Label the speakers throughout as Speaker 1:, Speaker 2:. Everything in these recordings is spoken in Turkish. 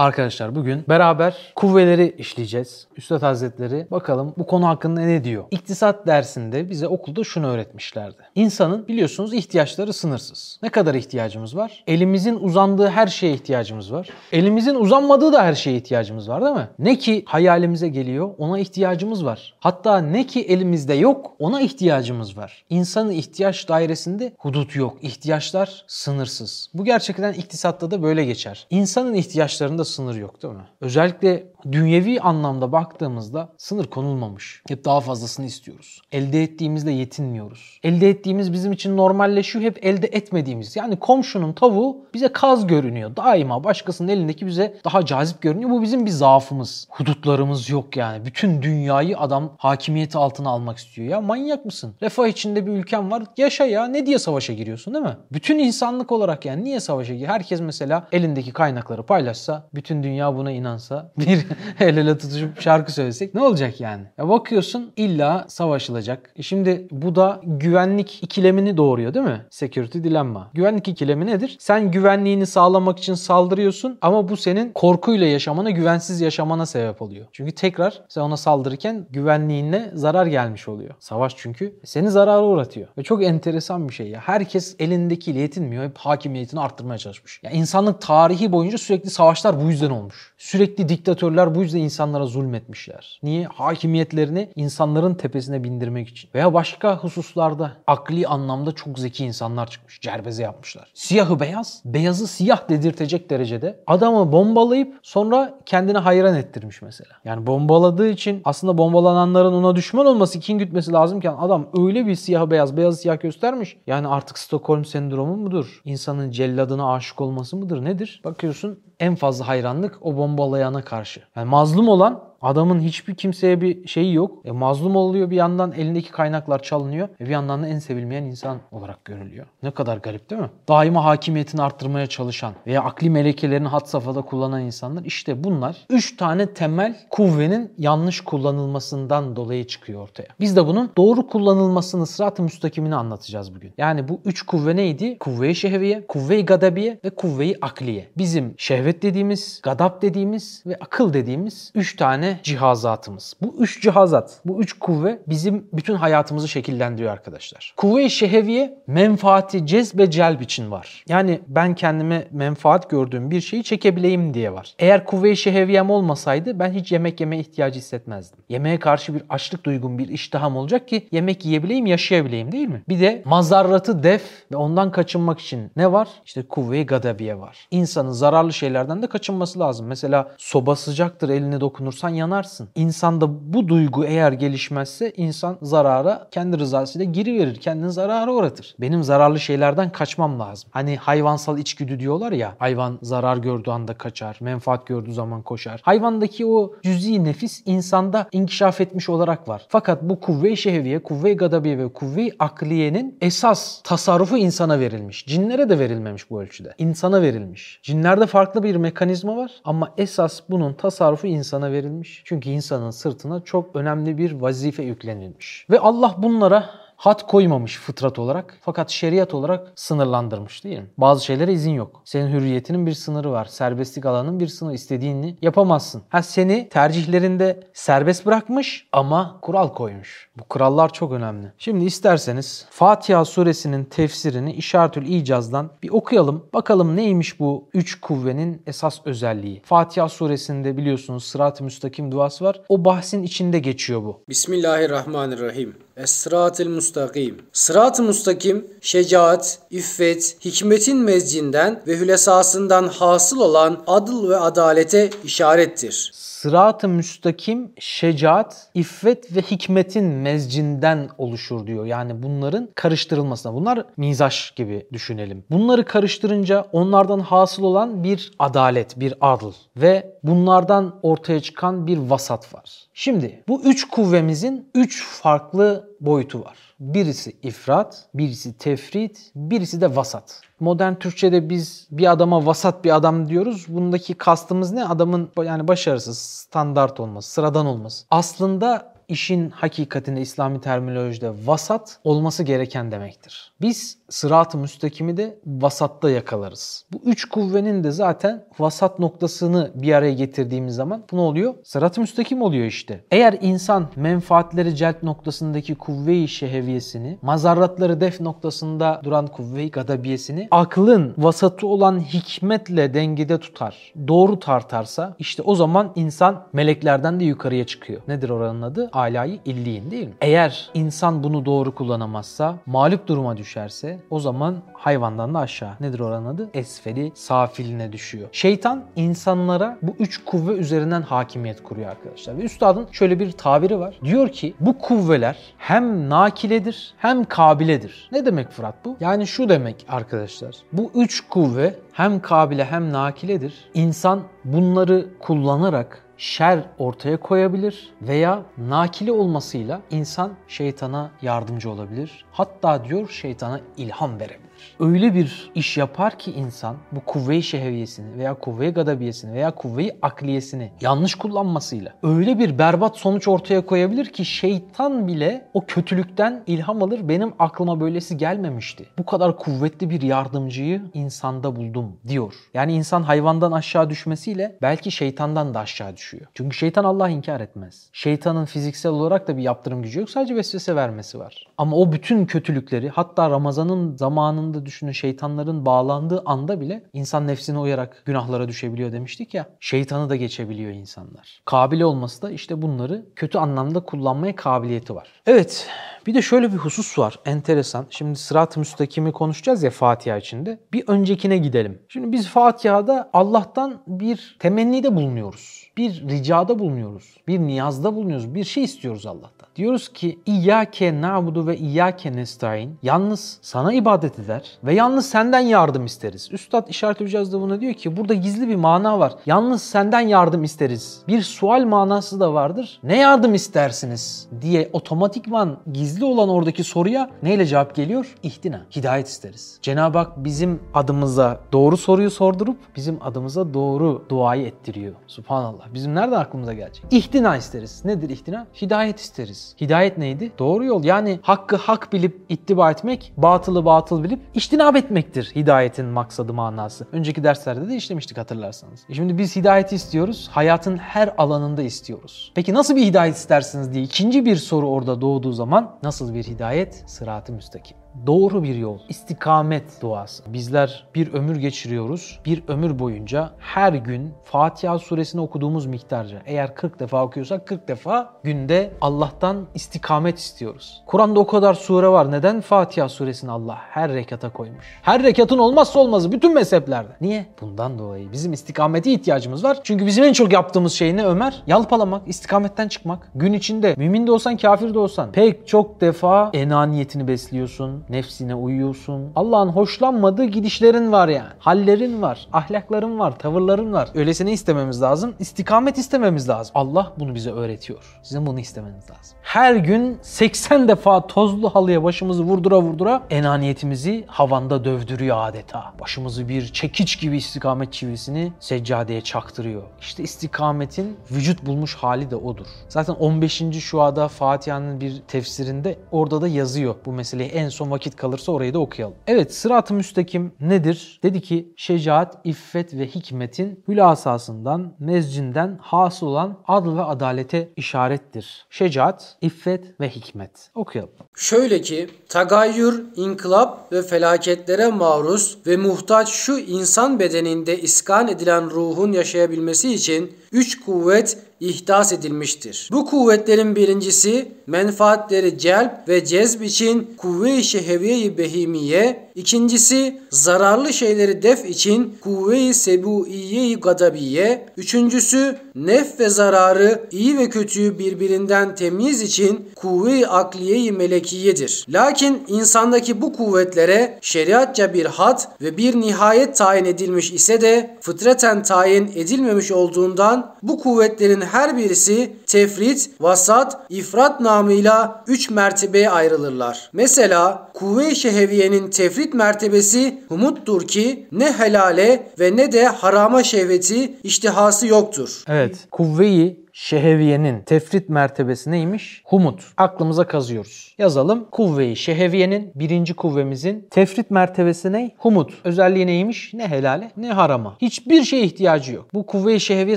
Speaker 1: Arkadaşlar bugün beraber kuvveleri işleyeceğiz. Üstad Hazretleri bakalım bu konu hakkında ne diyor? İktisat dersinde bize okulda şunu öğretmişlerdi. İnsanın biliyorsunuz ihtiyaçları sınırsız. Ne kadar ihtiyacımız var? Elimizin uzandığı her şeye ihtiyacımız var. Elimizin uzanmadığı da her şeye ihtiyacımız var değil mi? Ne ki hayalimize geliyor ona ihtiyacımız var. Hatta ne ki elimizde yok ona ihtiyacımız var. İnsanın ihtiyaç dairesinde hudut yok. İhtiyaçlar sınırsız. Bu gerçekten iktisatta da böyle geçer. İnsanın ihtiyaçlarında sınır yok değil mi? Özellikle dünyevi anlamda baktığımızda sınır konulmamış. Hep daha fazlasını istiyoruz. Elde ettiğimizde yetinmiyoruz. Elde ettiğimiz bizim için normalleşiyor. Hep elde etmediğimiz. Yani komşunun tavuğu bize kaz görünüyor. Daima başkasının elindeki bize daha cazip görünüyor. Bu bizim bir zaafımız. Hudutlarımız yok yani. Bütün dünyayı adam hakimiyeti altına almak istiyor. Ya manyak mısın? Refah içinde bir ülken var. Yaşa ya. Ne diye savaşa giriyorsun değil mi? Bütün insanlık olarak yani niye savaşa giriyor? Herkes mesela elindeki kaynakları paylaşsa, bütün dünya buna inansa, bir el ele tutuşup şarkı söylesek ne olacak yani? Ya bakıyorsun illa savaşılacak. E şimdi bu da güvenlik ikilemini doğuruyor değil mi? Security dilemma. Güvenlik ikilemi nedir? Sen güvenliğini sağlamak için saldırıyorsun ama bu senin korkuyla yaşamana, güvensiz yaşamana sebep oluyor. Çünkü tekrar sen ona saldırırken güvenliğine zarar gelmiş oluyor. Savaş çünkü seni zarara uğratıyor. Ve çok enteresan bir şey ya. Herkes elindekiyle yetinmiyor. Hep hakimiyetini arttırmaya çalışmış. Ya insanlık tarihi boyunca sürekli savaşlar bu yüzden olmuş. Sürekli diktatörler bu yüzden insanlara zulmetmişler. Niye? Hakimiyetlerini insanların tepesine bindirmek için. Veya başka hususlarda akli anlamda çok zeki insanlar çıkmış. Cerbeze yapmışlar. Siyahı beyaz, beyazı siyah dedirtecek derecede adamı bombalayıp sonra kendine hayran ettirmiş mesela. Yani bombaladığı için aslında bombalananların ona düşman olması, kin gütmesi lazımken adam öyle bir siyah beyaz, beyaz siyah göstermiş. Yani artık Stockholm sendromu mudur? İnsanın celladına aşık olması mıdır? Nedir? Bakıyorsun en fazla hayranlık o bombalayana karşı. Yani mazlum olan Adamın hiçbir kimseye bir şeyi yok. E, mazlum oluyor bir yandan elindeki kaynaklar çalınıyor. E, bir yandan da en sevilmeyen insan olarak görülüyor. Ne kadar garip değil mi? Daima hakimiyetini arttırmaya çalışan veya akli melekelerini had safhada kullanan insanlar işte bunlar 3 tane temel kuvvenin yanlış kullanılmasından dolayı çıkıyor ortaya. Biz de bunun doğru kullanılmasını sırat-ı müstakimini anlatacağız bugün. Yani bu 3 kuvve neydi? Kuvve-i şehviye, kuvve-i gadabiye ve kuvve-i akliye. Bizim şehvet dediğimiz, gadap dediğimiz ve akıl dediğimiz 3 tane cihazatımız. Bu üç cihazat, bu üç kuvve bizim bütün hayatımızı şekillendiriyor arkadaşlar. Kuvve-i şeheviye menfaati cezb ve celb için var. Yani ben kendime menfaat gördüğüm bir şeyi çekebileyim diye var. Eğer kuvve-i şeheviyem olmasaydı ben hiç yemek yeme ihtiyacı hissetmezdim. Yemeğe karşı bir açlık duygum, bir iştaham olacak ki yemek yiyebileyim, yaşayabileyim değil mi? Bir de mazarratı def ve ondan kaçınmak için ne var? İşte kuvve-i gadabiye var. İnsanın zararlı şeylerden de kaçınması lazım. Mesela soba sıcaktır eline dokunursan yanarsın. İnsanda bu duygu eğer gelişmezse insan zarara kendi rızasıyla giriverir. Kendini zarara uğratır. Benim zararlı şeylerden kaçmam lazım. Hani hayvansal içgüdü diyorlar ya hayvan zarar gördüğü anda kaçar. Menfaat gördüğü zaman koşar. Hayvandaki o cüzi nefis insanda inkişaf etmiş olarak var. Fakat bu kuvve-i şehviye, kuvve-i gadabiye ve kuvve-i akliyenin esas tasarrufu insana verilmiş. Cinlere de verilmemiş bu ölçüde. İnsana verilmiş. Cinlerde farklı bir mekanizma var ama esas bunun tasarrufu insana verilmiş. Çünkü insanın sırtına çok önemli bir vazife yüklenilmiş. Ve Allah bunlara hat koymamış fıtrat olarak fakat şeriat olarak sınırlandırmış değil mi? Bazı şeylere izin yok. Senin hürriyetinin bir sınırı var. Serbestlik alanının bir sınırı. istediğini yapamazsın. Ha seni tercihlerinde serbest bırakmış ama kural koymuş. Bu kurallar çok önemli. Şimdi isterseniz Fatiha suresinin tefsirini İşaretül İcaz'dan bir okuyalım. Bakalım neymiş bu üç kuvvenin esas özelliği. Fatiha suresinde biliyorsunuz sırat-ı müstakim duası var. O bahsin içinde geçiyor bu.
Speaker 2: Bismillahirrahmanirrahim. Es-sıratil mustakim. Sırat-ı mustakim, şecaat, iffet, hikmetin mezcinden ve hülesasından hasıl olan adıl ve adalete işarettir.
Speaker 1: Sırat-ı müstakim, şecaat, iffet ve hikmetin mezcinden oluşur diyor. Yani bunların karıştırılmasına. Bunlar mizaş gibi düşünelim. Bunları karıştırınca onlardan hasıl olan bir adalet, bir adıl ve bunlardan ortaya çıkan bir vasat var. Şimdi bu üç kuvvemizin üç farklı boyutu var. Birisi ifrat, birisi tefrit, birisi de vasat. Modern Türkçe'de biz bir adama vasat bir adam diyoruz. Bundaki kastımız ne? Adamın yani başarısız, standart olması, sıradan olması. Aslında işin hakikatinde İslami terminolojide vasat olması gereken demektir. Biz sırat-ı müstakimi de vasatta yakalarız. Bu üç kuvvenin de zaten vasat noktasını bir araya getirdiğimiz zaman bu ne oluyor? Sırat-ı müstakim oluyor işte. Eğer insan menfaatleri celp noktasındaki kuvve-i şeheviyesini, mazarratları def noktasında duran kuvve-i gadabiyesini aklın vasatı olan hikmetle dengede tutar, doğru tartarsa işte o zaman insan meleklerden de yukarıya çıkıyor. Nedir oranın adı? Alayı illiyin değil mi? Eğer insan bunu doğru kullanamazsa, mağlup duruma düşerse o zaman hayvandan da aşağı. Nedir oranın adı? Esfeli safiline düşüyor. Şeytan insanlara bu üç kuvve üzerinden hakimiyet kuruyor arkadaşlar. Ve üstadın şöyle bir tabiri var. Diyor ki bu kuvveler hem nakiledir hem kabiledir. Ne demek Fırat bu? Yani şu demek arkadaşlar. Bu üç kuvve hem kabile hem nakiledir. İnsan bunları kullanarak şer ortaya koyabilir veya nakili olmasıyla insan şeytana yardımcı olabilir. Hatta diyor şeytana ilham verebilir. Öyle bir iş yapar ki insan bu kuvve-i şehviyesini veya kuvve-i gadabiyesini veya kuvve-i akliyesini yanlış kullanmasıyla öyle bir berbat sonuç ortaya koyabilir ki şeytan bile o kötülükten ilham alır. Benim aklıma böylesi gelmemişti. Bu kadar kuvvetli bir yardımcıyı insanda buldum diyor. Yani insan hayvandan aşağı düşmesiyle belki şeytandan da aşağı düşüyor. Çünkü şeytan Allah inkar etmez. Şeytanın fiziksel olarak da bir yaptırım gücü yok. Sadece vesvese vermesi var. Ama o bütün kötülükleri hatta Ramazan'ın zamanında düşünün şeytanların bağlandığı anda bile insan nefsine uyarak günahlara düşebiliyor demiştik ya. Şeytanı da geçebiliyor insanlar. Kabile olması da işte bunları kötü anlamda kullanmaya kabiliyeti var. Evet bir de şöyle bir husus var enteresan. Şimdi sırat-ı müstakimi konuşacağız ya Fatiha içinde. Bir öncekine gidelim. Şimdi biz Fatiha'da Allah'tan bir temennide bulunuyoruz. Bir ricada bulunuyoruz. Bir niyazda bulunuyoruz. Bir şey istiyoruz Allah'tan. Diyoruz ki İyyâke na'budu ve İyyâke nestaîn. Yalnız sana ibadet eder ve yalnız senden yardım isteriz. Üstad işaret hocası da buna diyor ki burada gizli bir mana var. Yalnız senden yardım isteriz. Bir sual manası da vardır. Ne yardım istersiniz diye otomatikman gizli olan oradaki soruya neyle cevap geliyor? İhtina. Hidayet isteriz. Cenab-ı Hak bizim adımıza doğru soruyu sordurup bizim adımıza doğru duayı ettiriyor. Subhanallah. Bizim nereden aklımıza gelecek? İhtina isteriz. Nedir ihtina? Hidayet isteriz. Hidayet neydi? Doğru yol. Yani hakkı hak bilip ittiba etmek, batılı batıl bilip iştinab etmektir hidayetin maksadı manası. Önceki derslerde de işlemiştik hatırlarsanız. E şimdi biz hidayeti istiyoruz. Hayatın her alanında istiyoruz. Peki nasıl bir hidayet istersiniz diye ikinci bir soru orada doğduğu zaman nasıl bir hidayet? Sırat-ı müstakim doğru bir yol, istikamet duası. Bizler bir ömür geçiriyoruz. Bir ömür boyunca her gün Fatiha suresini okuduğumuz miktarca eğer 40 defa okuyorsak 40 defa günde Allah'tan istikamet istiyoruz. Kur'an'da o kadar sure var. Neden Fatiha suresini Allah her rekata koymuş? Her rekatın olmazsa olmazı bütün mezheplerde. Niye? Bundan dolayı bizim istikamete ihtiyacımız var. Çünkü bizim en çok yaptığımız şey ne Ömer? Yalpalamak, istikametten çıkmak. Gün içinde mümin de olsan kafir de olsan pek çok defa enaniyetini besliyorsun, nefsine uyuyorsun. Allah'ın hoşlanmadığı gidişlerin var yani. Hallerin var, ahlakların var, tavırların var. Öylesine istememiz lazım. İstikamet istememiz lazım. Allah bunu bize öğretiyor. Sizin bunu istemeniz lazım. Her gün 80 defa tozlu halıya başımızı vurdura vurdura enaniyetimizi havanda dövdürüyor adeta. Başımızı bir çekiç gibi istikamet çivisini seccadeye çaktırıyor. İşte istikametin vücut bulmuş hali de odur. Zaten 15. şuada Fatiha'nın bir tefsirinde orada da yazıyor bu meseleyi en son vakit kalırsa orayı da okuyalım. Evet sırat-ı müstakim nedir? Dedi ki şecaat, iffet ve hikmetin hülasasından, mezcinden hasıl olan adl ve adalete işarettir. Şecaat, iffet ve hikmet. Okuyalım.
Speaker 2: Şöyle ki tagayyür, inkılap ve felaketlere maruz ve muhtaç şu insan bedeninde iskan edilen ruhun yaşayabilmesi için üç kuvvet ihdas edilmiştir. Bu kuvvetlerin birincisi menfaatleri celp ve cezb için kuvve-i şeheviye-i behimiye, ikincisi zararlı şeyleri def için kuvve-i sebuiye-i gadabiye, üçüncüsü nef ve zararı, iyi ve kötüyü birbirinden temyiz için kuvve-i akliye-i melekiyedir. Lakin insandaki bu kuvvetlere şeriatça bir had ve bir nihayet tayin edilmiş ise de fıtraten tayin edilmemiş olduğundan bu kuvvetlerin her birisi tefrit, vasat, ifrat namıyla üç mertebeye ayrılırlar. Mesela kuvve-i şeheviyenin tefrit mertebesi humuttur ki ne helale ve ne de harama şehveti iştihası yoktur.
Speaker 1: Evet, kuvve-i şeheviyenin tefrit mertebesi neymiş? Humut. Aklımıza kazıyoruz. Yazalım. Kuvve-i şeheviyenin birinci kuvvemizin tefrit mertebesi ne? Humut. Özelliği neymiş? Ne helale ne harama. Hiçbir şeye ihtiyacı yok. Bu kuvve-i şeheviye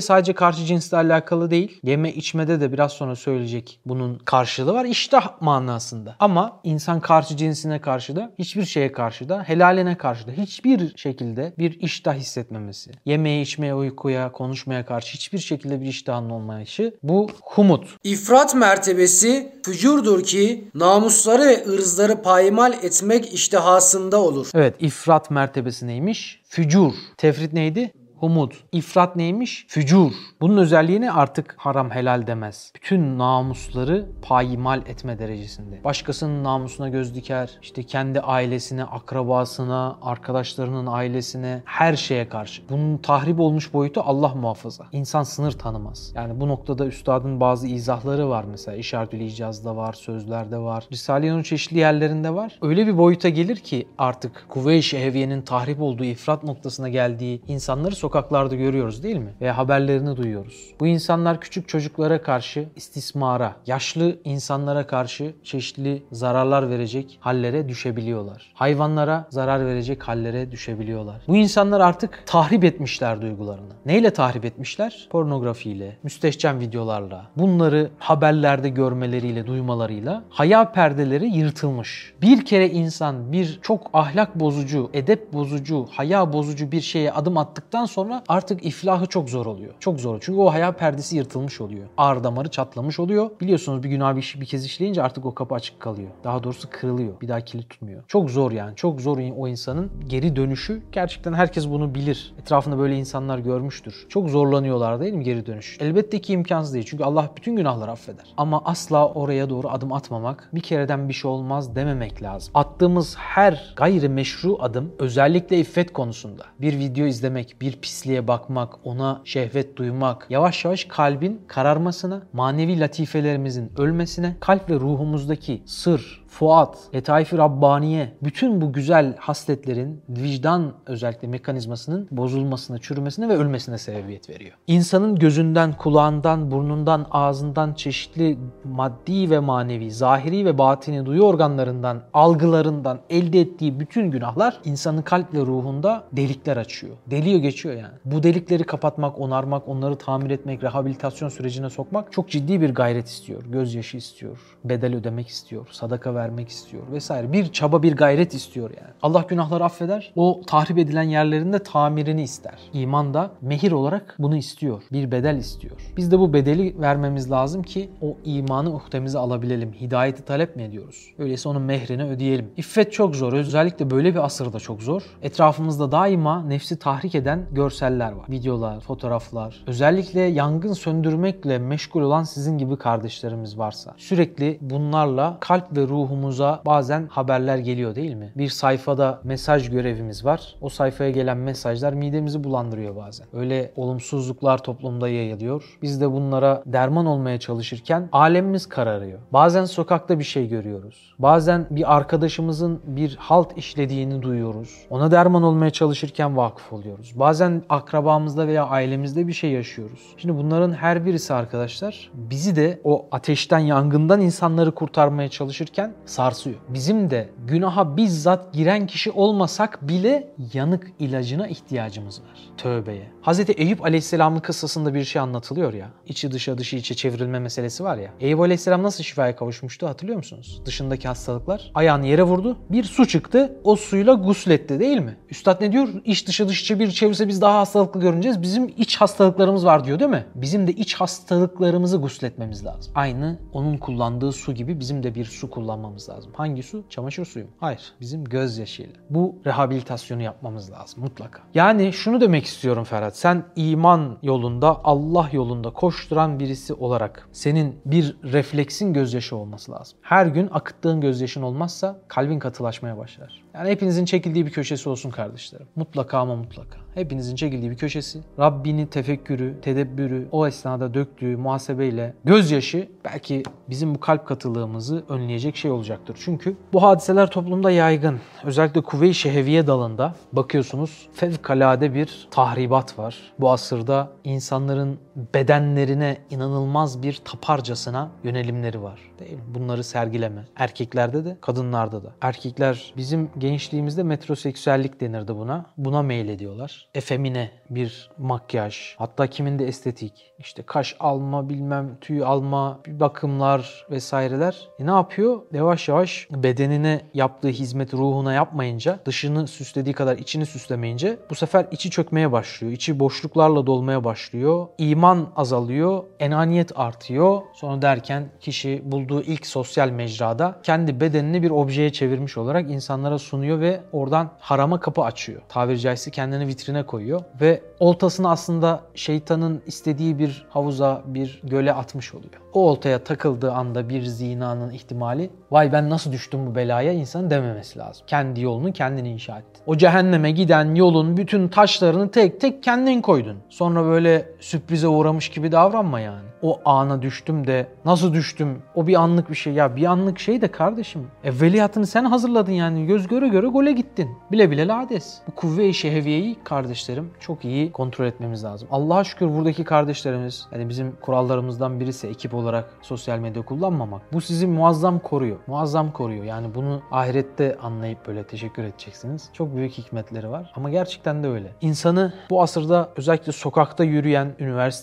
Speaker 1: sadece karşı cinsle alakalı değil. Yeme içmede de biraz sonra söyleyecek bunun karşılığı var. İştah manasında. Ama insan karşı cinsine karşı da hiçbir şeye karşı da helaline karşı da hiçbir şekilde bir iştah hissetmemesi. Yemeğe, içmeye, uykuya, konuşmaya karşı hiçbir şekilde bir iştahın olmayışı. Bu humut.
Speaker 2: İfrat mertebesi fücurdur ki namusları ve ırzları payimal etmek iştihasında olur.
Speaker 1: Evet ifrat mertebesi neymiş? Fücur. Tefrit neydi? Humut. İfrat neymiş? Fücur. Bunun özelliği ne? Artık haram helal demez. Bütün namusları payimal etme derecesinde. Başkasının namusuna göz diker. İşte kendi ailesine, akrabasına, arkadaşlarının ailesine, her şeye karşı. Bunun tahrip olmuş boyutu Allah muhafaza. İnsan sınır tanımaz. Yani bu noktada üstadın bazı izahları var mesela. İşaretül icazda var, sözlerde var. Risale-i Nur çeşitli yerlerinde var. Öyle bir boyuta gelir ki artık kuvve-i şehviyenin tahrip olduğu, ifrat noktasına geldiği insanları sokaklarda görüyoruz değil mi? Ve haberlerini duyuyoruz. Bu insanlar küçük çocuklara karşı istismara, yaşlı insanlara karşı çeşitli zararlar verecek hallere düşebiliyorlar. Hayvanlara zarar verecek hallere düşebiliyorlar. Bu insanlar artık tahrip etmişler duygularını. Neyle tahrip etmişler? Pornografiyle, müstehcen videolarla, bunları haberlerde görmeleriyle, duymalarıyla haya perdeleri yırtılmış. Bir kere insan bir çok ahlak bozucu, edep bozucu, haya bozucu bir şeye adım attıktan sonra artık iflahı çok zor oluyor. Çok zor. Çünkü o haya perdesi yırtılmış oluyor. Ağır damarı çatlamış oluyor. Biliyorsunuz bir günah bir, bir kez işleyince artık o kapı açık kalıyor. Daha doğrusu kırılıyor. Bir daha kilit tutmuyor. Çok zor yani. Çok zor o insanın geri dönüşü. Gerçekten herkes bunu bilir. Etrafında böyle insanlar görmüştür. Çok zorlanıyorlar değil mi geri dönüş? Elbette ki imkansız değil. Çünkü Allah bütün günahları affeder. Ama asla oraya doğru adım atmamak, bir kereden bir şey olmaz dememek lazım. Attığımız her gayri meşru adım özellikle iffet konusunda bir video izlemek, bir pisliğe bakmak, ona şehvet duymak, yavaş yavaş kalbin kararmasına, manevi latifelerimizin ölmesine, kalp ve ruhumuzdaki sır, fuat, etaifi Rabbaniye, bütün bu güzel hasletlerin vicdan özellikle mekanizmasının bozulmasına, çürümesine ve ölmesine sebebiyet veriyor. İnsanın gözünden, kulağından, burnundan, ağzından çeşitli maddi ve manevi, zahiri ve batini duyu organlarından, algılarından elde ettiği bütün günahlar insanın kalp ve ruhunda delikler açıyor. Deliyor geçiyor yani. Bu delikleri kapatmak, onarmak, onları tamir etmek, rehabilitasyon sürecine sokmak çok ciddi bir gayret istiyor. Gözyaşı istiyor, bedel ödemek istiyor, sadaka vermek istiyor vesaire. Bir çaba, bir gayret istiyor yani. Allah günahları affeder. O tahrip edilen yerlerinde tamirini ister. İman da mehir olarak bunu istiyor. Bir bedel istiyor. Biz de bu bedeli vermemiz lazım ki o imanı uhdemize alabilelim. Hidayeti talep mi ediyoruz? Öyleyse onun mehrini ödeyelim. İffet çok zor. Özellikle böyle bir asırda çok zor. Etrafımızda daima nefsi tahrik eden görseller var. Videolar, fotoğraflar. Özellikle yangın söndürmekle meşgul olan sizin gibi kardeşlerimiz varsa. Sürekli bunlarla kalp ve ruhumuza bazen haberler geliyor değil mi? Bir sayfada mesaj görevimiz var. O sayfaya gelen mesajlar midemizi bulandırıyor bazen. Öyle olumsuzluklar toplumda yayılıyor. Biz de bunlara derman olmaya çalışırken alemimiz kararıyor. Bazen sokakta bir şey görüyoruz. Bazen bir arkadaşımızın bir halt işlediğini duyuyoruz. Ona derman olmaya çalışırken vakıf oluyoruz. Bazen akrabamızda veya ailemizde bir şey yaşıyoruz. Şimdi bunların her birisi arkadaşlar bizi de o ateşten, yangından insanları kurtarmaya çalışırken sarsıyor. Bizim de günaha bizzat giren kişi olmasak bile yanık ilacına ihtiyacımız var. Tövbeye. Hz. Eyüp Aleyhisselam'ın kıssasında bir şey anlatılıyor ya. İçi dışa dışı içe çevrilme meselesi var ya. Eyüp Aleyhisselam nasıl şifaya kavuşmuştu hatırlıyor musunuz? Dışındaki hastalıklar. Ayağını yere vurdu. Bir su çıktı. O suyla gusletti değil mi? Üstad ne diyor? İç dışı dış içe bir çevirse biz daha hastalıklı görüneceğiz. Bizim iç hastalıklarımız var diyor değil mi? Bizim de iç hastalıklarımızı gusletmemiz lazım. Aynı onun kullandığı su gibi bizim de bir su kullanmamız lazım. Hangi su? Çamaşır suyu mu? Hayır. Bizim gözyaşıyla. Bu rehabilitasyonu yapmamız lazım mutlaka. Yani şunu demek istiyorum Ferhat. Sen iman yolunda, Allah yolunda koşturan birisi olarak senin bir refleksin gözyaşı olması lazım. Her gün akıttığın gözyaşın olmazsa kalbin katılaşmaya başlar. Yani hepinizin çekildiği bir köşesi olsun kardeşlerim. Mutlaka ama mutlaka. hepinizin çekildiği bir köşesi. Rabbini tefekkürü, tedebbürü, o esnada döktüğü muhasebeyle gözyaşı belki bizim bu kalp katılığımızı önleyecek şey olacaktır. Çünkü bu hadiseler toplumda yaygın. Özellikle Kuvve-i Şeheviye dalında bakıyorsunuz fevkalade bir tahribat var. Bu asırda insanların bedenlerine inanılmaz bir taparcasına yönelimleri var. Değil mi? Bunları sergileme. Erkeklerde de, kadınlarda da. Erkekler bizim gençliğimizde metroseksüellik denirdi buna. Buna meylediyorlar. Efemine bir makyaj, hatta kiminde estetik, işte kaş alma, bilmem tüy alma, bakımlar vesaireler. E ne yapıyor? Yavaş yavaş bedenine yaptığı hizmet ruhuna yapmayınca, dışını süslediği kadar içini süslemeyince bu sefer içi çökmeye başlıyor. İçi boşluklarla dolmaya başlıyor. İman azalıyor, enaniyet artıyor. Sonra derken kişi bulduğu ilk sosyal mecrada kendi bedenini bir objeye çevirmiş olarak insanlara sunuyor ve oradan harama kapı açıyor. Tabiri caizse kendini vitrine koyuyor ve oltasını aslında şeytanın istediği bir havuza, bir göle atmış oluyor. O oltaya takıldığı anda bir zinanın ihtimali vay ben nasıl düştüm bu belaya insanın dememesi lazım. Kendi yolunu kendini inşa etti. O cehenneme giden yolun bütün taşlarını tek tek kendin koydun. Sonra böyle sürprize uğramış gibi davranma yani. O ana düştüm de nasıl düştüm? O bir anlık bir şey. Ya bir anlık şey de kardeşim. Evveliyatını sen hazırladın yani. Göz göre göre gole gittin. Bile bile lades. Bu kuvve-i şehviyeyi kardeşlerim çok iyi kontrol etmemiz lazım. Allah'a şükür buradaki kardeşlerimiz yani bizim kurallarımızdan birisi ekip olarak sosyal medya kullanmamak. Bu sizi muazzam koruyor. Muazzam koruyor. Yani bunu ahirette anlayıp böyle teşekkür edeceksiniz. Çok büyük hikmetleri var. Ama gerçekten de öyle. İnsanı bu asırda özellikle sokakta yürüyen,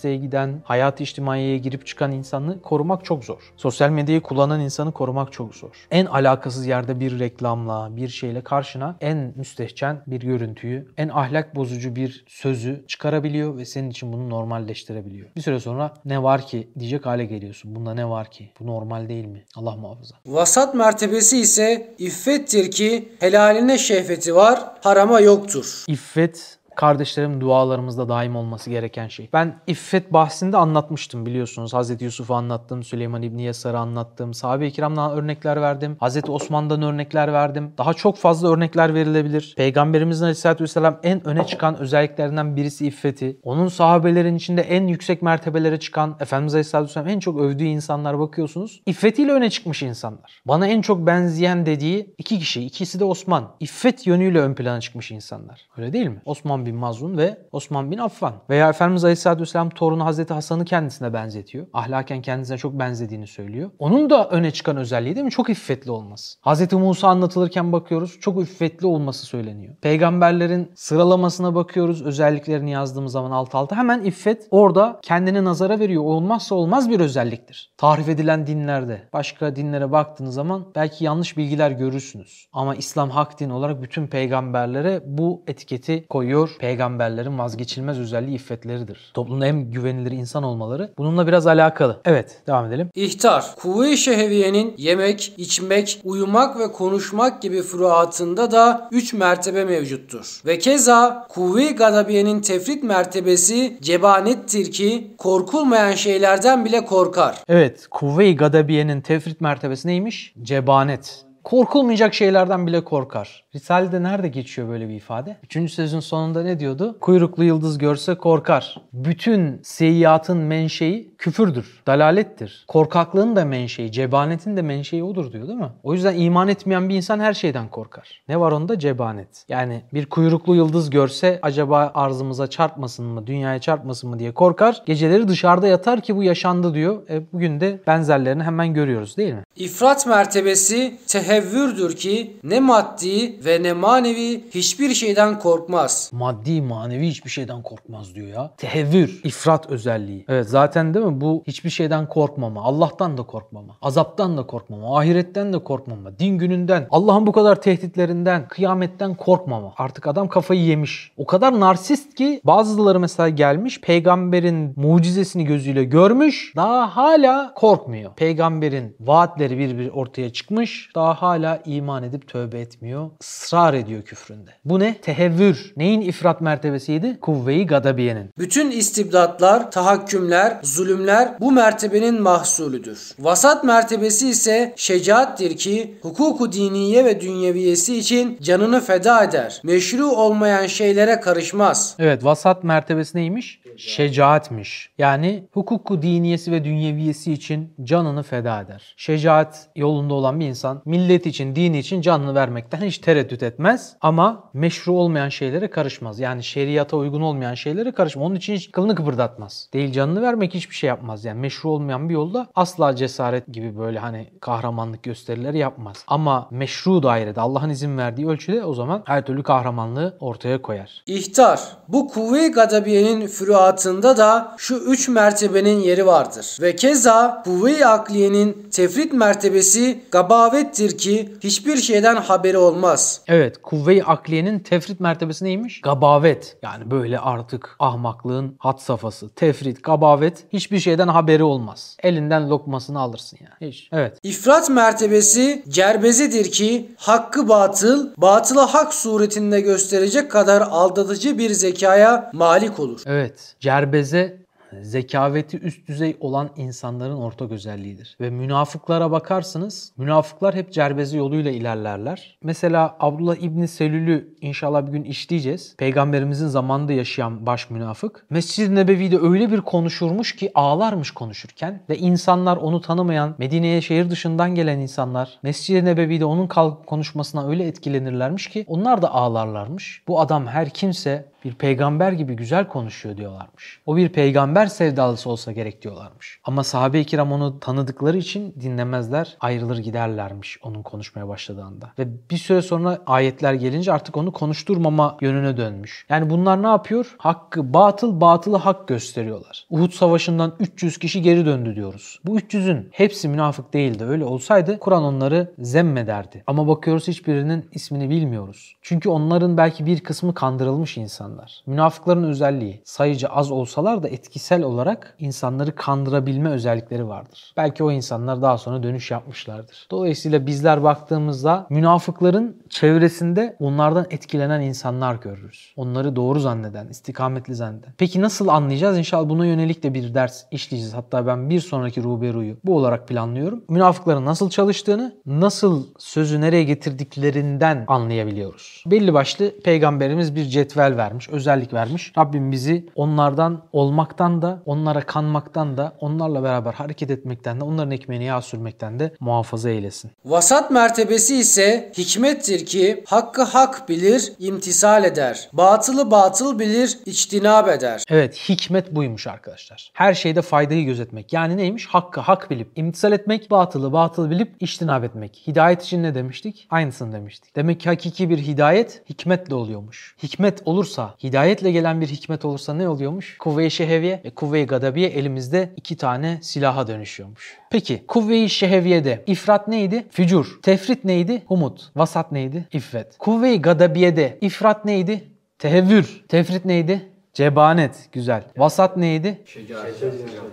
Speaker 1: üniversiteye giden, hayat içtimaiyeye girip çıkan insanı korumak çok zor. Sosyal medyayı kullanan insanı korumak çok zor. En alakasız yerde bir reklamla, bir şeyle karşına en müstehcen bir görüntüyü, en ahlak bozucu bir sözü çıkarabiliyor ve senin için bunu normalleştirebiliyor. Bir süre sonra ne var ki diyecek hale geliyorsun. Bunda ne var ki? Bu normal değil mi? Allah muhafaza.
Speaker 2: Vasat mertebesi ise iffettir ki helaline şehveti var, harama yoktur.
Speaker 1: İffet kardeşlerim dualarımızda daim olması gereken şey. Ben iffet bahsinde anlatmıştım biliyorsunuz. Hazreti Yusuf'u anlattım, Süleyman İbni Yasar'ı anlattım. Sahabe-i kiramdan örnekler verdim. Hazreti Osman'dan örnekler verdim. Daha çok fazla örnekler verilebilir. Peygamberimizin Aleyhisselatü Vesselam en öne çıkan özelliklerinden birisi iffeti. Onun sahabelerin içinde en yüksek mertebelere çıkan Efendimiz Aleyhisselatü Vesselam en çok övdüğü insanlar bakıyorsunuz. İffetiyle öne çıkmış insanlar. Bana en çok benzeyen dediği iki kişi. ikisi de Osman. İffet yönüyle ön plana çıkmış insanlar. Öyle değil mi? Osman bin Mazun ve Osman bin Affan. Veya Efendimiz Aleyhisselatü Vesselam torunu Hazreti Hasan'ı kendisine benzetiyor. Ahlaken kendisine çok benzediğini söylüyor. Onun da öne çıkan özelliği değil mi? Çok iffetli olması. Hazreti Musa anlatılırken bakıyoruz. Çok iffetli olması söyleniyor. Peygamberlerin sıralamasına bakıyoruz. Özelliklerini yazdığımız zaman alt alta. Hemen iffet orada kendini nazara veriyor. Olmazsa olmaz bir özelliktir. Tarif edilen dinlerde, başka dinlere baktığınız zaman belki yanlış bilgiler görürsünüz. Ama İslam hak din olarak bütün peygamberlere bu etiketi koyuyor. Peygamberlerin vazgeçilmez özelliği iffetleridir. Toplumda en güvenilir insan olmaları bununla biraz alakalı. Evet, devam edelim.
Speaker 2: İhtar, kuvve-i şehviyenin yemek, içmek, uyumak ve konuşmak gibi furuatında da 3 mertebe mevcuttur. Ve keza kuvve-i gadabiyenin tefrit mertebesi cebanettir ki korkulmayan şeylerden bile korkar.
Speaker 1: Evet, kuvve-i gadabiyenin tefrit mertebesi neymiş? Cebanet. Korkulmayacak şeylerden bile korkar. Risale'de nerede geçiyor böyle bir ifade? Üçüncü sözün sonunda ne diyordu? Kuyruklu yıldız görse korkar. Bütün seyyiatın menşei küfürdür, dalalettir. Korkaklığın da menşei, cebanetin de menşei odur diyor değil mi? O yüzden iman etmeyen bir insan her şeyden korkar. Ne var onda? Cebanet. Yani bir kuyruklu yıldız görse acaba arzımıza çarpmasın mı, dünyaya çarpmasın mı diye korkar. Geceleri dışarıda yatar ki bu yaşandı diyor. E, bugün de benzerlerini hemen görüyoruz değil mi?
Speaker 2: İfrat mertebesi tehevvürdür ki ne maddi ve ne manevi hiçbir şeyden korkmaz.
Speaker 1: Maddi, manevi hiçbir şeyden korkmaz diyor ya. Tehevvür, ifrat özelliği. Evet zaten değil mi bu hiçbir şeyden korkmama, Allah'tan da korkmama, azaptan da korkmama, ahiretten de korkmama, din gününden, Allah'ın bu kadar tehditlerinden, kıyametten korkmama. Artık adam kafayı yemiş. O kadar narsist ki bazıları mesela gelmiş peygamberin mucizesini gözüyle görmüş daha hala korkmuyor. Peygamberin vaatleri bir bir ortaya çıkmış daha hala iman edip tövbe etmiyor. ısrar ediyor küfründe. Bu ne? Tehevvür. Neyin ifrat mertebesiydi? Kuvve-i gadabiyenin.
Speaker 2: Bütün istibdatlar, tahakkümler, zulümler bu mertebenin mahsulüdür. Vasat mertebesi ise şecaattir ki hukuku diniye ve dünyeviyesi için canını feda eder. Meşru olmayan şeylere karışmaz.
Speaker 1: Evet vasat mertebesi neymiş? Şecaatmiş. Yani hukuku diniyesi ve dünyeviyesi için canını feda eder. Şecaat yolunda olan bir insan millet için, dini için canını vermekten hiç tereddüt etmez ama meşru olmayan şeylere karışmaz. Yani şeriata uygun olmayan şeylere karışmaz. Onun için hiç kılını kıpırdatmaz. Değil canını vermek hiçbir şey yapmaz. Yani meşru olmayan bir yolda asla cesaret gibi böyle hani kahramanlık gösterileri yapmaz. Ama meşru dairede Allah'ın izin verdiği ölçüde o zaman her türlü kahramanlığı ortaya koyar.
Speaker 2: İhtar. Bu kuvve-i gadabiyenin füruatında da şu üç mertebenin yeri vardır. Ve keza kuvve-i akliyenin tefrit mertebesi gabavettir ki hiçbir şeyden haberi olmaz.
Speaker 1: Evet, kuvve-i akliyenin tefrit mertebesi neymiş? Gabavet. Yani böyle artık ahmaklığın hat safhası. Tefrit, gabavet hiçbir şeyden haberi olmaz. Elinden lokmasını alırsın yani. Hiç. Evet.
Speaker 2: İfrat mertebesi cerbezedir ki hakkı batıl, batılı hak suretinde gösterecek kadar aldatıcı bir zekaya malik olur.
Speaker 1: Evet. Cerbeze zekaveti üst düzey olan insanların ortak özelliğidir. Ve münafıklara bakarsınız, münafıklar hep cerbezi yoluyla ilerlerler. Mesela Abdullah İbni Selül'ü inşallah bir gün işleyeceğiz. Peygamberimizin zamanında yaşayan baş münafık. Mescid-i Nebevi'de öyle bir konuşurmuş ki ağlarmış konuşurken ve insanlar onu tanımayan, Medine'ye şehir dışından gelen insanlar Mescid-i Nebevi'de onun konuşmasına öyle etkilenirlermiş ki onlar da ağlarlarmış. Bu adam her kimse bir peygamber gibi güzel konuşuyor diyorlarmış. O bir peygamber sevdalısı olsa gerek diyorlarmış. Ama sahabe-i kiram onu tanıdıkları için dinlemezler, ayrılır giderlermiş onun konuşmaya başladığında. Ve bir süre sonra ayetler gelince artık onu konuşturmama yönüne dönmüş. Yani bunlar ne yapıyor? Hakkı batıl, batılı hak gösteriyorlar. Uhud Savaşı'ndan 300 kişi geri döndü diyoruz. Bu 300'ün hepsi münafık değildi. Öyle olsaydı Kur'an onları zemmederdi. Ama bakıyoruz hiçbirinin ismini bilmiyoruz. Çünkü onların belki bir kısmı kandırılmış insan insanlar. Münafıkların özelliği sayıca az olsalar da etkisel olarak insanları kandırabilme özellikleri vardır. Belki o insanlar daha sonra dönüş yapmışlardır. Dolayısıyla bizler baktığımızda münafıkların çevresinde onlardan etkilenen insanlar görürüz. Onları doğru zanneden, istikametli zanneden. Peki nasıl anlayacağız? İnşallah buna yönelik de bir ders işleyeceğiz. Hatta ben bir sonraki Ruberu'yu bu olarak planlıyorum. Münafıkların nasıl çalıştığını, nasıl sözü nereye getirdiklerinden anlayabiliyoruz. Belli başlı peygamberimiz bir cetvel vermiş, özellik vermiş. Rabbim bizi onlardan olmaktan da, onlara kanmaktan da, onlarla beraber hareket etmekten de, onların ekmeğine yağ sürmekten de muhafaza eylesin.
Speaker 2: Vasat mertebesi ise hikmettir ki hakkı hak bilir, imtisal eder. Batılı batıl bilir, içtinab eder.
Speaker 1: Evet hikmet buymuş arkadaşlar. Her şeyde faydayı gözetmek. Yani neymiş? Hakkı hak bilip imtisal etmek, batılı batıl bilip içtinab etmek. Hidayet için ne demiştik? Aynısını demiştik. Demek ki hakiki bir hidayet hikmetle oluyormuş. Hikmet olursa, hidayetle gelen bir hikmet olursa ne oluyormuş? Kuvve-i şeheviye ve kuvve-i gadabiye elimizde iki tane silaha dönüşüyormuş. Peki kuvve-i şeheviyede ifrat neydi? Fücur. Tefrit neydi? Humut. Vasat neydi? İffet. Kuvve-i gadabiyede ifrat neydi? Tehevvür. Tefrit neydi? Cebanet. Güzel. Vasat neydi?
Speaker 2: Şecaat.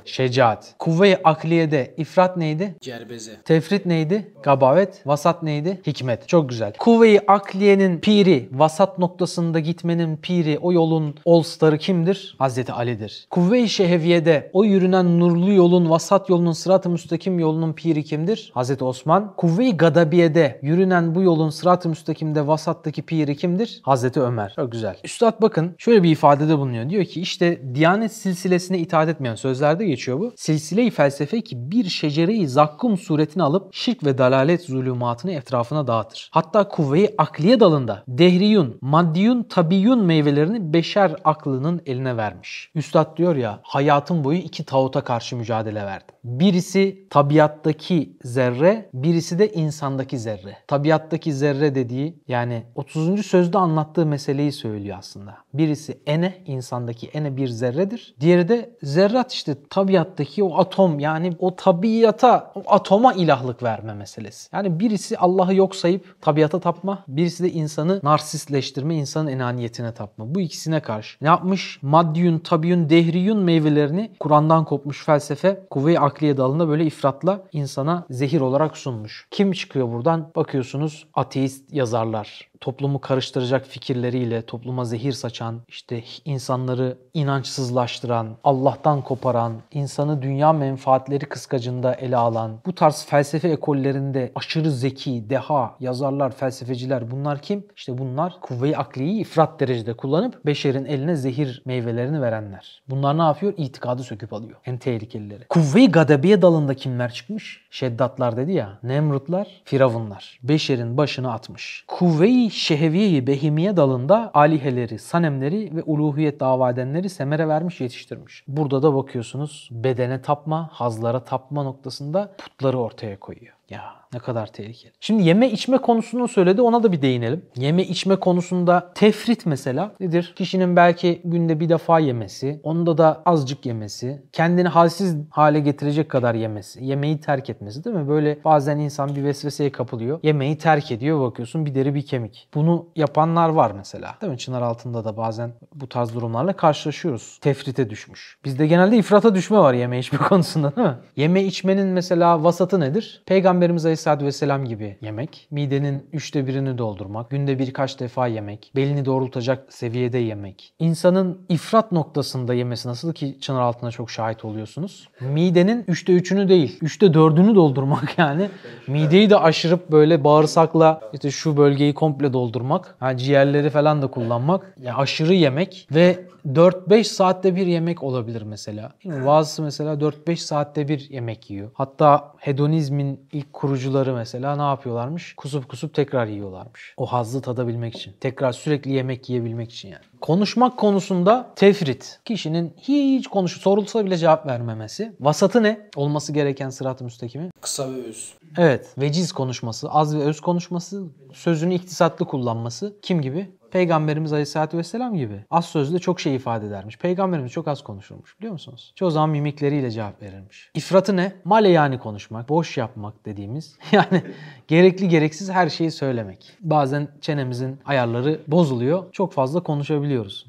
Speaker 1: Şecaat. Kuvve-i akliyede ifrat neydi?
Speaker 2: Cerbeze.
Speaker 1: Tefrit neydi? Gabavet. Vasat neydi? Hikmet. Çok güzel. Kuvve-i akliyenin piri, vasat noktasında gitmenin piri, o yolun all-starı kimdir? Hazreti Ali'dir. Kuvve-i şeheviyede o yürünen nurlu yolun, vasat yolunun, sırat-ı müstakim yolunun piri kimdir? Hazreti Osman. Kuvve-i gadabiyede yürünen bu yolun sırat-ı müstakimde vasattaki piri kimdir? Hazreti Ömer. Çok güzel. Üstad bakın şöyle bir ifadede bulunuyor. Diyor ki işte Diyanet silsilesine itaat etmeyen sözlerde geçiyor bu. Silsile-i felsefe ki bir şecere-i zakkum suretini alıp şirk ve dalalet zulümatını etrafına dağıtır. Hatta kuvve-i akliye dalında dehriyun, maddiyun, tabiyun meyvelerini beşer aklının eline vermiş. Üstad diyor ya hayatım boyu iki tağuta karşı mücadele verdim. Birisi tabiattaki zerre, birisi de insandaki zerre. Tabiattaki zerre dediği yani 30. sözde anlattığı meseleyi söylüyor aslında. Birisi ene insandaki ene bir zerredir. Diğeri de zerrat işte tabiattaki o atom yani o tabiata, o atoma ilahlık verme meselesi. Yani birisi Allah'ı yok sayıp tabiata tapma, birisi de insanı narsistleştirme, insanın enaniyetine tapma. Bu ikisine karşı ne yapmış? Maddiyun, tabiyun, dehriyun meyvelerini Kur'an'dan kopmuş felsefe kuvve-i akliye dalında böyle ifratla insana zehir olarak sunmuş. Kim çıkıyor buradan? Bakıyorsunuz ateist yazarlar toplumu karıştıracak fikirleriyle topluma zehir saçan, işte insanları inançsızlaştıran, Allah'tan koparan, insanı dünya menfaatleri kıskacında ele alan, bu tarz felsefe ekollerinde aşırı zeki, deha, yazarlar, felsefeciler bunlar kim? İşte bunlar kuvve-i akliyi ifrat derecede kullanıp beşerin eline zehir meyvelerini verenler. Bunlar ne yapıyor? İtikadı söküp alıyor. En tehlikelileri. Kuvve-i gadebiye dalında kimler çıkmış? Şeddatlar dedi ya. Nemrutlar, firavunlar. Beşerin başını atmış. Kuvve-i şehviye behimiye dalında aliheleri, sanemleri ve uluhiyet dava edenleri semere vermiş, yetiştirmiş. Burada da bakıyorsunuz bedene tapma, hazlara tapma noktasında putları ortaya koyuyor. Ya ne kadar tehlikeli. Şimdi yeme içme konusunu söyledi ona da bir değinelim. Yeme içme konusunda tefrit mesela nedir? Kişinin belki günde bir defa yemesi, onda da azıcık yemesi, kendini halsiz hale getirecek kadar yemesi, yemeği terk etmesi değil mi? Böyle bazen insan bir vesveseye kapılıyor. Yemeği terk ediyor bakıyorsun bir deri bir kemik. Bunu yapanlar var mesela. Değil mi? Çınar altında da bazen bu tarz durumlarla karşılaşıyoruz. Tefrite düşmüş. Bizde genelde ifrata düşme var yeme içme konusunda değil mi? Yeme içmenin mesela vasatı nedir? Peygamberimiz Aleyhisselatü Vesselam gibi yemek, midenin üçte birini doldurmak, günde birkaç defa yemek, belini doğrultacak seviyede yemek. İnsanın ifrat noktasında yemesi nasıl ki çınar altına çok şahit oluyorsunuz. Midenin üçte üçünü değil, üçte dördünü doldurmak yani. Mideyi de aşırıp böyle bağırsakla işte şu bölgeyi komple doldurmak, yani ciğerleri falan da kullanmak. Yani aşırı yemek ve 4-5 saatte bir yemek olabilir mesela. Mi? Bazısı mesela 4-5 saatte bir yemek yiyor. Hatta hedonizmin ilk kurucuları mesela ne yapıyorlarmış? Kusup kusup tekrar yiyorlarmış. O hazzı tadabilmek için. Tekrar sürekli yemek yiyebilmek için yani. Konuşmak konusunda tefrit. Kişinin hiç konuş sorulsa bile cevap vermemesi. Vasatı ne? Olması gereken sırat-ı müstakimi.
Speaker 2: Kısa ve öz.
Speaker 1: Evet. Veciz konuşması, az ve öz konuşması, sözünü iktisatlı kullanması. Kim gibi? Peygamberimiz Aleyhisselatü Vesselam gibi. Az sözle çok şey ifade edermiş. Peygamberimiz çok az konuşurmuş biliyor musunuz? Çoğu zaman mimikleriyle cevap verirmiş. İfratı ne? Male yani konuşmak, boş yapmak dediğimiz. Yani gerekli gereksiz her şeyi söylemek. Bazen çenemizin ayarları bozuluyor. Çok fazla konuşabiliyoruz.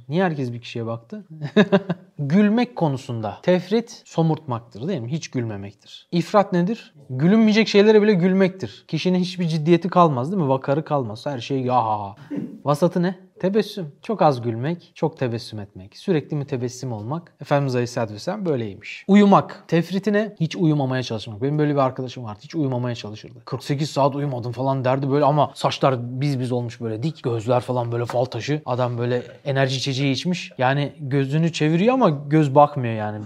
Speaker 1: Niye herkes bir kişiye baktı? Gülmek konusunda tefrit somurtmaktır değil mi? Hiç gülmemektir. İfrat nedir? Gülünmeyecek şeylere bile gülmektir. Kişinin hiçbir ciddiyeti kalmaz değil mi? Vakarı kalmaz. Her şey ya. Vasatı ne? Tebessüm. Çok az gülmek, çok tebessüm etmek. Sürekli mütebessim olmak. Efendimiz Aleyhisselatü Vesselam böyleymiş. Uyumak. Tefritine hiç uyumamaya çalışmak. Benim böyle bir arkadaşım vardı. Hiç uyumamaya çalışırdı. 48 saat uyumadım falan derdi böyle ama saçlar biz biz olmuş böyle dik. Gözler falan böyle fal taşı. Adam böyle enerji içeceği içmiş. Yani gözünü çeviriyor ama göz bakmıyor yani.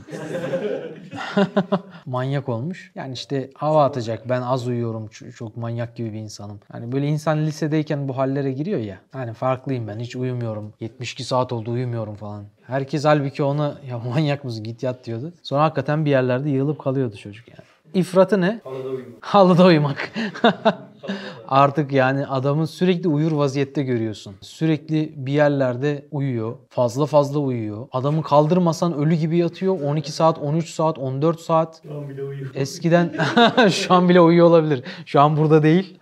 Speaker 1: manyak olmuş. Yani işte hava atacak. Ben az uyuyorum. Çok manyak gibi bir insanım. Yani böyle insan lisedeyken bu hallere giriyor ya. Yani farklıyım ben. Hiç uyumuyorum. 72 saat oldu uyumuyorum falan. Herkes halbuki ona ya manyak mısın git yat diyordu. Sonra hakikaten bir yerlerde yığılıp kalıyordu çocuk yani. İfratı ne?
Speaker 3: Halıda uyumak.
Speaker 1: Halıda uyumak. Artık yani adamın sürekli uyur vaziyette görüyorsun. Sürekli bir yerlerde uyuyor. Fazla fazla uyuyor. Adamı kaldırmasan ölü gibi yatıyor. 12 saat, 13 saat, 14 saat.
Speaker 3: Şu an bile uyuyor.
Speaker 1: Eskiden şu an bile uyuyor olabilir. Şu an burada değil.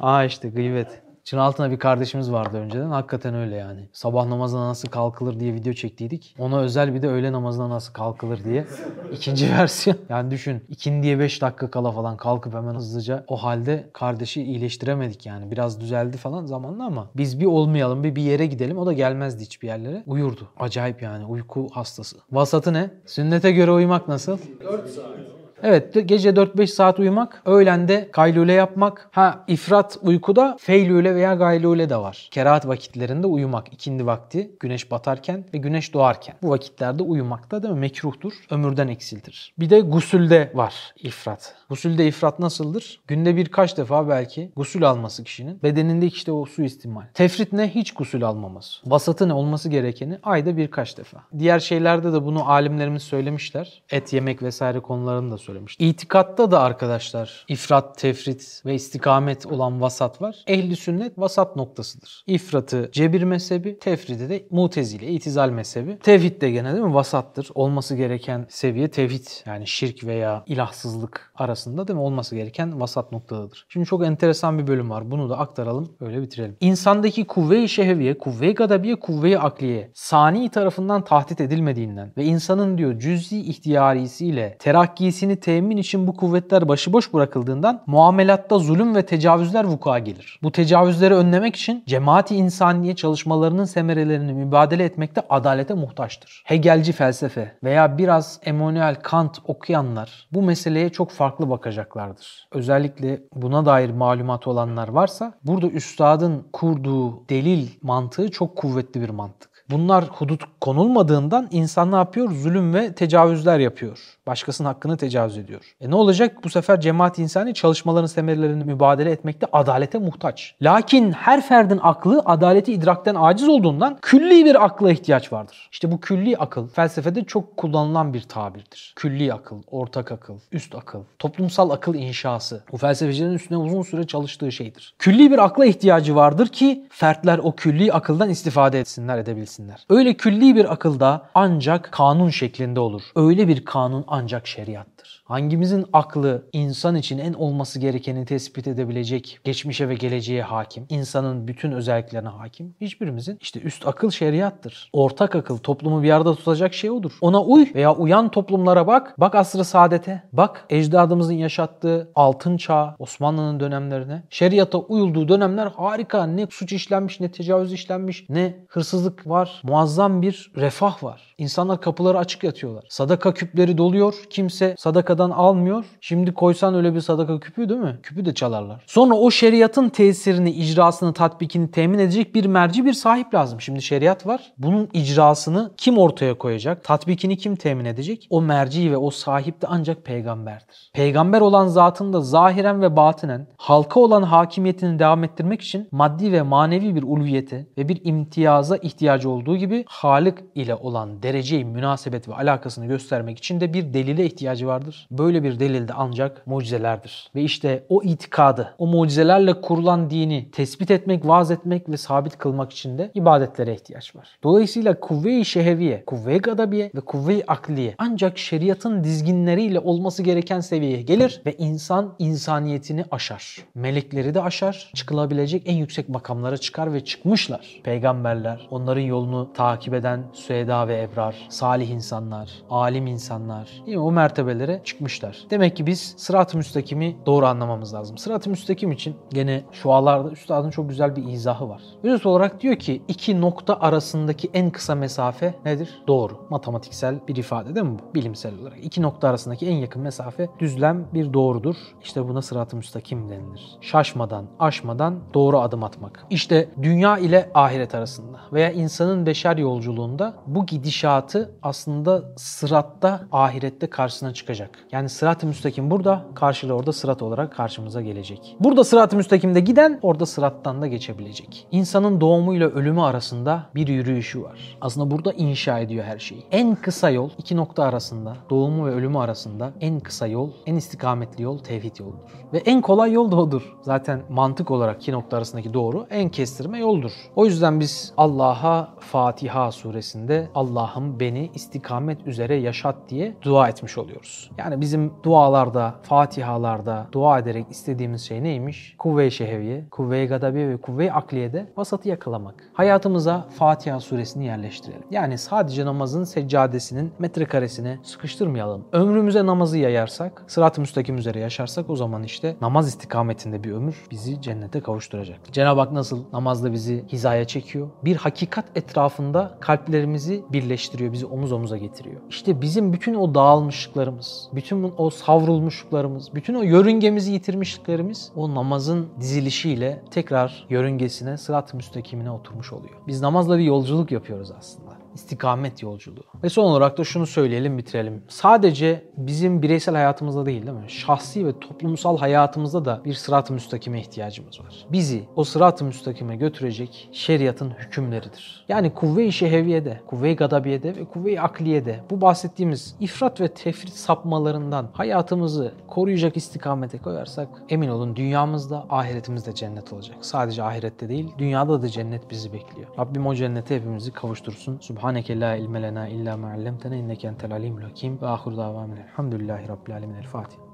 Speaker 1: Aa işte gıybet. Çınaltı'na bir kardeşimiz vardı önceden. Hakikaten öyle yani. Sabah namazına nasıl kalkılır diye video çektiydik. Ona özel bir de öğle namazına nasıl kalkılır diye. ikinci versiyon. Yani düşün ikindiye 5 dakika kala falan kalkıp hemen hızlıca o halde kardeşi iyileştiremedik yani. Biraz düzeldi falan zamanla ama biz bir olmayalım bir bir yere gidelim. O da gelmezdi hiçbir yerlere. Uyurdu. Acayip yani uyku hastası. Vasatı ne? Sünnete göre uyumak nasıl?
Speaker 2: 4 saat.
Speaker 1: Evet gece 4-5 saat uyumak, öğlende kaylule yapmak. Ha ifrat uykuda feylule veya gaylule de var. Kerahat vakitlerinde uyumak. ikindi vakti güneş batarken ve güneş doğarken. Bu vakitlerde uyumak da değil mi? Mekruhtur. Ömürden eksiltir. Bir de gusülde var ifrat. Gusülde ifrat nasıldır? Günde birkaç defa belki gusül alması kişinin. Bedeninde işte o su istimal. Tefrit ne? Hiç gusül almaması. Vasatı ne? Olması gerekeni ayda birkaç defa. Diğer şeylerde de bunu alimlerimiz söylemişler. Et yemek vesaire konularını da söylemişler söylemişti. İtikatta da arkadaşlar ifrat, tefrit ve istikamet olan vasat var. Ehli sünnet vasat noktasıdır. İfratı cebir mezhebi, tefridi de mutezile, itizal mezhebi. Tevhid de gene değil mi vasattır. Olması gereken seviye tevhid yani şirk veya ilahsızlık arasında değil mi olması gereken vasat noktadadır. Şimdi çok enteresan bir bölüm var. Bunu da aktaralım öyle bitirelim. İnsandaki kuvve-i şehviye, kuvve-i gadabiye, kuvve-i akliye sani tarafından tahdit edilmediğinden ve insanın diyor cüz'i ihtiyarisiyle terakkisini temin için bu kuvvetler başıboş bırakıldığından muamelatta zulüm ve tecavüzler vuku'a gelir. Bu tecavüzleri önlemek için cemaati insaniye çalışmalarının semerelerini mübadele etmekte adalete muhtaçtır. Hegelci felsefe veya biraz Emmanuel Kant okuyanlar bu meseleye çok farklı bakacaklardır. Özellikle buna dair malumat olanlar varsa burada üstadın kurduğu delil mantığı çok kuvvetli bir mantık. Bunlar hudut konulmadığından insan ne yapıyor? Zulüm ve tecavüzler yapıyor. Başkasının hakkını tecavüz ediyor. E ne olacak? Bu sefer cemaat insani çalışmaların semerlerini mübadele etmekte adalete muhtaç. Lakin her ferdin aklı adaleti idrakten aciz olduğundan külli bir akla ihtiyaç vardır. İşte bu külli akıl felsefede çok kullanılan bir tabirdir. Külli akıl, ortak akıl, üst akıl, toplumsal akıl inşası. Bu felsefecilerin üstüne uzun süre çalıştığı şeydir. Külli bir akla ihtiyacı vardır ki fertler o külli akıldan istifade etsinler, edebilsinler. Öyle külli bir akılda ancak kanun şeklinde olur. Öyle bir kanun ancak şeriattır. Hangimizin aklı insan için en olması gerekeni tespit edebilecek geçmişe ve geleceğe hakim, insanın bütün özelliklerine hakim? Hiçbirimizin. İşte üst akıl şeriattır. Ortak akıl toplumu bir arada tutacak şey odur. Ona uy veya uyan toplumlara bak. Bak asrı saadete. Bak ecdadımızın yaşattığı altın çağ, Osmanlı'nın dönemlerine. Şeriata uyulduğu dönemler harika. Ne suç işlenmiş, ne tecavüz işlenmiş, ne hırsızlık var. Muazzam bir refah var. İnsanlar kapıları açık yatıyorlar. Sadaka küpleri doluyor. Kimse sadakadan almıyor. Şimdi koysan öyle bir sadaka küpü değil mi? Küpü de çalarlar. Sonra o şeriatın tesirini, icrasını, tatbikini temin edecek bir merci bir sahip lazım. Şimdi şeriat var. Bunun icrasını kim ortaya koyacak? Tatbikini kim temin edecek? O merci ve o sahip de ancak peygamberdir. Peygamber olan zatın da zahiren ve batinen halka olan hakimiyetini devam ettirmek için maddi ve manevi bir ulviyete ve bir imtiyaza ihtiyacı olduğu gibi Halik ile olan dereceyi, münasebet ve alakasını göstermek için de bir delile ihtiyacı vardır. Böyle bir delil de ancak mucizelerdir. Ve işte o itikadı, o mucizelerle kurulan dini tespit etmek, vaaz etmek ve sabit kılmak için de ibadetlere ihtiyaç var. Dolayısıyla kuvve-i şeheviye, kuvve-i gadabiye ve kuvve-i akliye ancak şeriatın dizginleriyle olması gereken seviyeye gelir ve insan insaniyetini aşar. Melekleri de aşar, çıkılabilecek en yüksek makamlara çıkar ve çıkmışlar. Peygamberler, onların yolunu takip eden süeda ve ebrar, salih insanlar, alim insanlar değil mi? o mertebelere çıkmışlar. Demek ki biz sırat-ı müstakimi doğru anlamamız lazım. Sırat-ı müstakim için gene şualarda üstadın çok güzel bir izahı var. Özet olarak diyor ki iki nokta arasındaki en kısa mesafe nedir? Doğru. Matematiksel bir ifade değil mi bu? Bilimsel olarak. İki nokta arasındaki en yakın mesafe düzlem bir doğrudur. İşte buna sırat-ı müstakim denilir. Şaşmadan, aşmadan doğru adım atmak. İşte dünya ile ahiret arasında veya insanın beşer yolculuğunda bu gidişatı aslında sıratta ahirette karşısına çıkacak. Yani sırat-ı müstakim burada, karşılığı orada sırat olarak karşımıza gelecek. Burada sırat-ı müstakimde giden orada sırattan da geçebilecek. İnsanın doğumuyla ölümü arasında bir yürüyüşü var. Aslında burada inşa ediyor her şeyi. En kısa yol iki nokta arasında, doğumu ve ölümü arasında en kısa yol, en istikametli yol tevhid yoludur. Ve en kolay yol da odur. Zaten mantık olarak iki nokta arasındaki doğru en kestirme yoldur. O yüzden biz Allah'a Fatiha suresinde Allah'ım beni istikamet üzere yaşat diye dua etmiş oluyoruz. Yani bizim dualarda, fatihalarda dua ederek istediğimiz şey neymiş? Kuvve-i şeheviye, kuvve-i gadabiye ve kuvve-i akliyede vasatı yakalamak. Hayatımıza Fatiha suresini yerleştirelim. Yani sadece namazın seccadesinin metrekaresine sıkıştırmayalım. Ömrümüze namazı yayarsak, sırat-ı müstakim üzere yaşarsak o zaman işte namaz istikametinde bir ömür bizi cennete kavuşturacak. Cenab-ı Hak nasıl namazda bizi hizaya çekiyor? Bir hakikat etrafında kalplerimizi birleştiriyor, bizi omuz omuza getiriyor. İşte bizim bütün o dağılmışlıklarımız, bütün o savrulmuşluklarımız, bütün o yörüngemizi yitirmişliklerimiz o namazın dizilişiyle tekrar yörüngesine, sırat-ı müstakimine oturmuş oluyor. Biz namazla bir yolculuk yapıyoruz aslında. İstikamet yolculuğu. Ve son olarak da şunu söyleyelim bitirelim. Sadece bizim bireysel hayatımızda değil değil mi? Şahsi ve toplumsal hayatımızda da bir sırat-ı müstakime ihtiyacımız var. Bizi o sırat-ı müstakime götürecek şeriatın hükümleridir. Yani kuvve-i şeheviyede, kuvve-i gadabiyede ve kuvve-i akliyede bu bahsettiğimiz ifrat ve tefrit sapmalarından hayatımızı koruyacak istikamete koyarsak emin olun dünyamızda ahiretimizde cennet olacak. Sadece ahirette değil dünyada da cennet bizi bekliyor. Rabbim o cennete hepimizi kavuştursun. Subhaneke la ilme lena illa ma allamtena inneke entel alimul hakim ve ahir davamen elhamdülillahi rabbil alemin. El Fatiha.